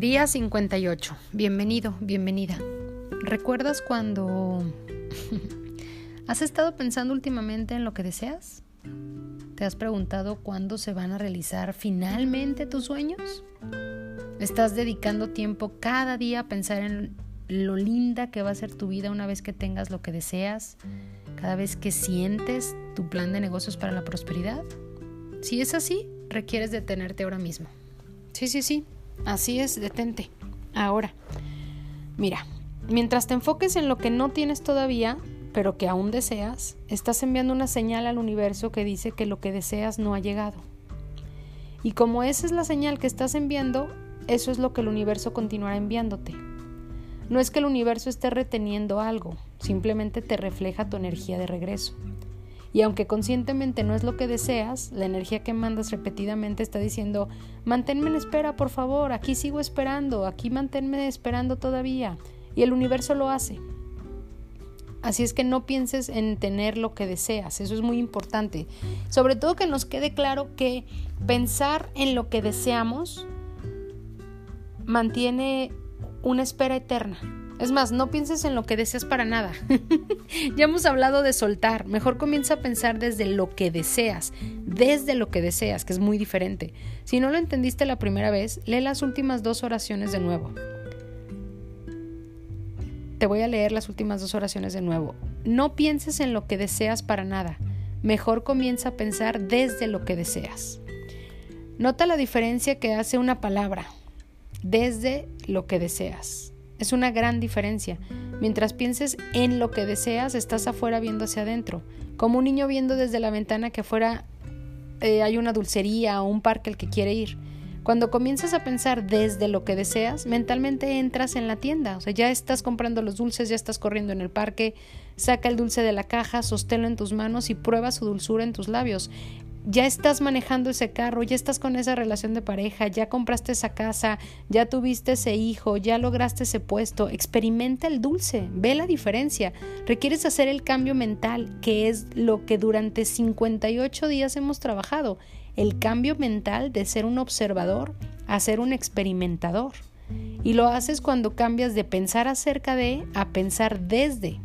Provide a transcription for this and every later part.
Día 58. Bienvenido, bienvenida. ¿Recuerdas cuando has estado pensando últimamente en lo que deseas? ¿Te has preguntado cuándo se van a realizar finalmente tus sueños? ¿Estás dedicando tiempo cada día a pensar en lo linda que va a ser tu vida una vez que tengas lo que deseas? ¿Cada vez que sientes tu plan de negocios para la prosperidad? Si es así, requieres detenerte ahora mismo. Sí, sí, sí, Así es, detente. Ahora, mira, mientras te enfoques en lo que no tienes todavía, pero que aún deseas, estás enviando una señal al universo que dice que lo que deseas no ha llegado. Y como esa es la señal que estás enviando, eso es lo que el universo continuará enviándote. No es que el universo esté reteniendo algo, simplemente te refleja tu energía de regreso. Y aunque conscientemente no es lo que deseas, la energía que mandas repetidamente está diciendo, manténme en espera, por favor, aquí sigo esperando, aquí manténme esperando todavía. Y el universo lo hace. Así es que no pienses en tener lo que deseas, eso es muy importante. Sobre todo que nos quede claro que pensar en lo que deseamos mantiene una espera eterna. Es más, no pienses en lo que deseas para nada. ya hemos hablado de soltar. Mejor comienza a pensar desde lo que deseas, desde lo que deseas, que es muy diferente. Si no lo entendiste la primera vez, lee las últimas dos oraciones de nuevo. Te voy a leer las últimas dos oraciones de nuevo. No pienses en lo que deseas para nada. Mejor comienza a pensar desde lo que deseas. Nota la diferencia que hace una palabra. Desde lo que deseas. Es una gran diferencia. Mientras pienses en lo que deseas, estás afuera viendo hacia adentro, como un niño viendo desde la ventana que afuera eh, hay una dulcería o un parque al que quiere ir. Cuando comienzas a pensar desde lo que deseas, mentalmente entras en la tienda, o sea, ya estás comprando los dulces, ya estás corriendo en el parque, saca el dulce de la caja, sosténlo en tus manos y prueba su dulzura en tus labios ya estás manejando ese carro, ya estás con esa relación de pareja, ya compraste esa casa, ya tuviste ese hijo, ya lograste ese puesto, experimenta el dulce, ve la diferencia. Requieres hacer el cambio mental, que es lo que durante 58 días hemos trabajado, el cambio mental de ser un observador a ser un experimentador. Y lo haces cuando cambias de pensar acerca de a pensar desde.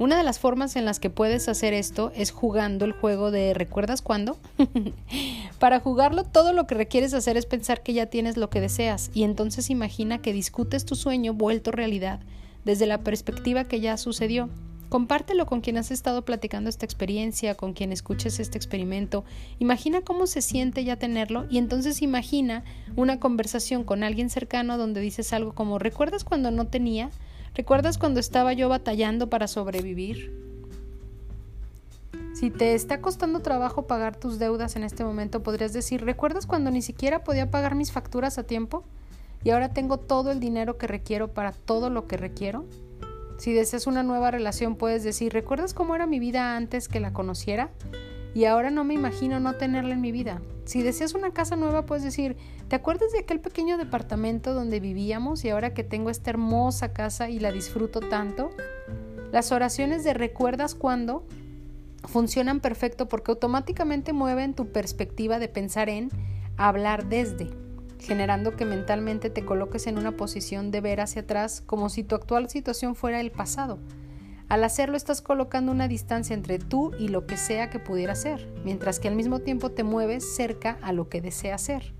Una de las formas en las que puedes hacer esto es jugando el juego de ¿recuerdas cuándo? Para jugarlo todo lo que requieres hacer es pensar que ya tienes lo que deseas y entonces imagina que discutes tu sueño vuelto realidad desde la perspectiva que ya sucedió. Compártelo con quien has estado platicando esta experiencia, con quien escuches este experimento. Imagina cómo se siente ya tenerlo y entonces imagina una conversación con alguien cercano donde dices algo como ¿recuerdas cuando no tenía? ¿Recuerdas cuando estaba yo batallando para sobrevivir? Si te está costando trabajo pagar tus deudas en este momento, podrías decir, ¿recuerdas cuando ni siquiera podía pagar mis facturas a tiempo? Y ahora tengo todo el dinero que requiero para todo lo que requiero. Si deseas una nueva relación, puedes decir, ¿recuerdas cómo era mi vida antes que la conociera? Y ahora no me imagino no tenerla en mi vida. Si deseas una casa nueva, puedes decir, ¿te acuerdas de aquel pequeño departamento donde vivíamos y ahora que tengo esta hermosa casa y la disfruto tanto? Las oraciones de recuerdas cuando funcionan perfecto porque automáticamente mueven tu perspectiva de pensar en hablar desde, generando que mentalmente te coloques en una posición de ver hacia atrás como si tu actual situación fuera el pasado. Al hacerlo estás colocando una distancia entre tú y lo que sea que pudiera ser, mientras que al mismo tiempo te mueves cerca a lo que desea ser.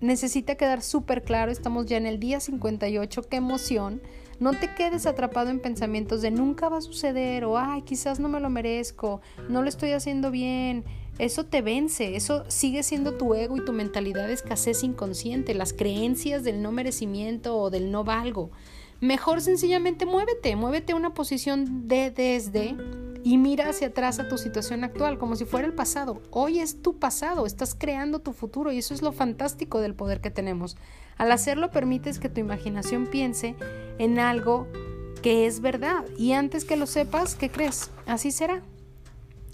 Necesita quedar súper claro, estamos ya en el día 58, qué emoción. No te quedes atrapado en pensamientos de nunca va a suceder o ay, quizás no me lo merezco, no lo estoy haciendo bien. Eso te vence, eso sigue siendo tu ego y tu mentalidad de escasez inconsciente, las creencias del no merecimiento o del no valgo. Mejor sencillamente muévete, muévete a una posición de desde y mira hacia atrás a tu situación actual como si fuera el pasado. Hoy es tu pasado, estás creando tu futuro y eso es lo fantástico del poder que tenemos. Al hacerlo permites que tu imaginación piense en algo que es verdad y antes que lo sepas, ¿qué crees? Así será.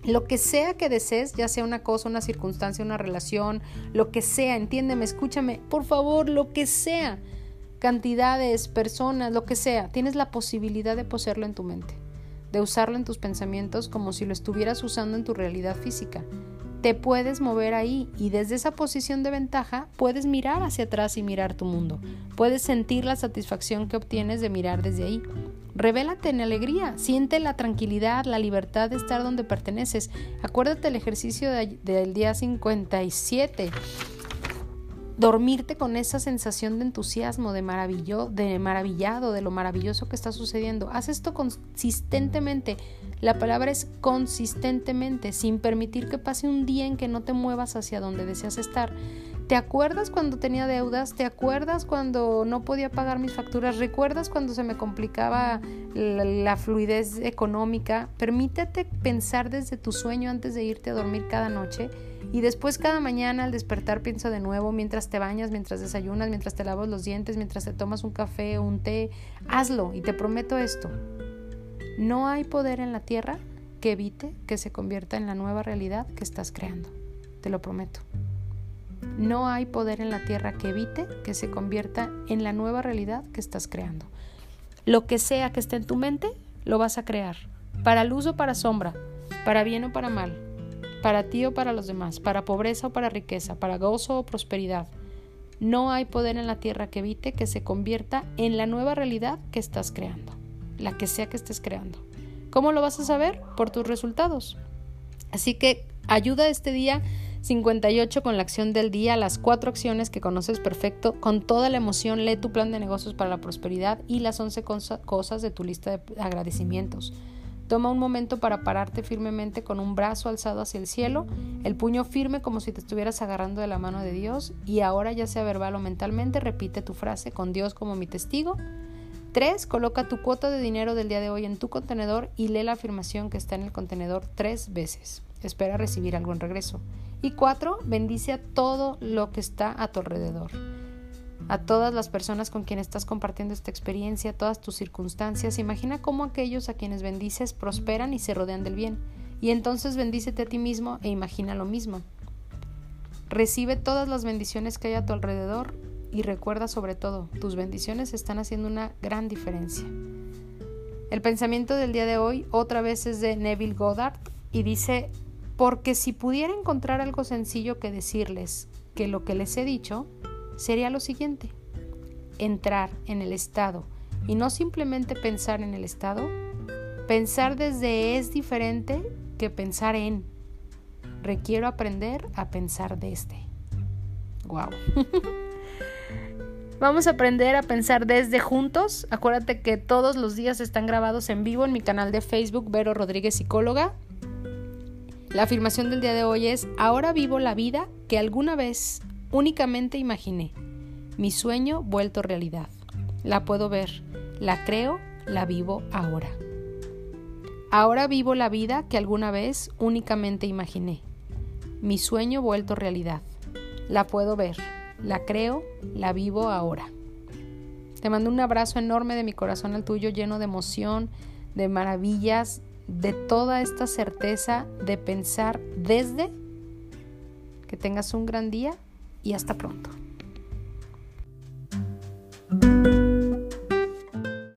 Lo que sea que desees, ya sea una cosa, una circunstancia, una relación, lo que sea, entiéndeme, escúchame, por favor, lo que sea cantidades, personas, lo que sea, tienes la posibilidad de poseerlo en tu mente, de usarlo en tus pensamientos como si lo estuvieras usando en tu realidad física. te puedes mover ahí y desde esa posición de ventaja puedes mirar hacia atrás y mirar tu mundo. Puedes sentir la satisfacción que obtienes de mirar desde ahí. Revélate en alegría, siente la tranquilidad, la libertad de estar donde perteneces. Acuérdate el ejercicio del día 57 dormirte con esa sensación de entusiasmo, de, maravillo, de maravillado, de lo maravilloso que está sucediendo. Haz esto consistentemente. La palabra es consistentemente, sin permitir que pase un día en que no te muevas hacia donde deseas estar. ¿Te acuerdas cuando tenía deudas? ¿Te acuerdas cuando no podía pagar mis facturas? ¿Recuerdas cuando se me complicaba la, la, fluidez económica? Permítete pensar desde tu sueño antes de irte a dormir cada noche y después cada mañana al despertar piensa de nuevo mientras te bañas, mientras desayunas, mientras te lavas los dientes, mientras te tomas un café o un té. Hazlo y te prometo esto. No hay poder en la tierra que evite que se convierta en la nueva realidad que estás creando. Te lo prometo. No hay poder en la tierra que evite que se convierta en la nueva realidad que estás creando. Lo que sea que esté en tu mente, lo vas a crear. Para luz o para sombra, para bien o para mal, para ti o para los demás, para pobreza o para riqueza, para gozo o prosperidad. No hay poder en la tierra que evite que se convierta en la nueva realidad que estás creando, la que sea que estés creando. ¿Cómo lo vas a saber? Por tus resultados. Así que ayuda este día 58 con la acción del día, las cuatro acciones que conoces perfecto, con toda la emoción, lee tu plan de negocios para la prosperidad y las 11 cosas de tu lista de agradecimientos. Toma un momento para pararte firmemente con un brazo alzado hacia el cielo, el puño firme como si te estuvieras agarrando de la mano de Dios y ahora ya sea verbal o mentalmente repite tu frase con Dios como mi testigo. 3. Coloca tu cuota de dinero del día de hoy en tu contenedor y lee la afirmación que está en el contenedor tres veces. Espera recibir algo en regreso. Y 4. Bendice a todo lo que está a tu alrededor a todas las personas con quienes estás compartiendo esta experiencia, todas tus circunstancias. Imagina cómo aquellos a quienes bendices prosperan y se rodean del bien. Y entonces bendícete a ti mismo e imagina lo mismo. Recibe todas las bendiciones que hay a tu alrededor y recuerda sobre todo, tus bendiciones están haciendo una gran diferencia. El pensamiento del día de hoy otra vez es de Neville Goddard y dice, porque si pudiera encontrar algo sencillo que decirles que lo que les he dicho, sería lo siguiente, entrar en el estado y no simplemente pensar en el estado, pensar desde es diferente que pensar en. Requiero aprender a pensar desde. Wow. Vamos a aprender a pensar desde juntos. Acuérdate que todos los días están grabados en vivo en mi canal de Facebook Vero Rodríguez Psicóloga. La afirmación del día de hoy es, ahora vivo la vida que alguna vez Únicamente imaginé. Mi sueño vuelto realidad. La puedo ver, la creo, la vivo ahora. Ahora vivo la vida que alguna vez únicamente imaginé. Mi sueño vuelto realidad. La puedo ver, la creo, la vivo ahora. Te mando un abrazo enorme de mi corazón al tuyo, lleno de emoción, de maravillas, de toda esta certeza de pensar desde que tengas un gran día y hasta pronto.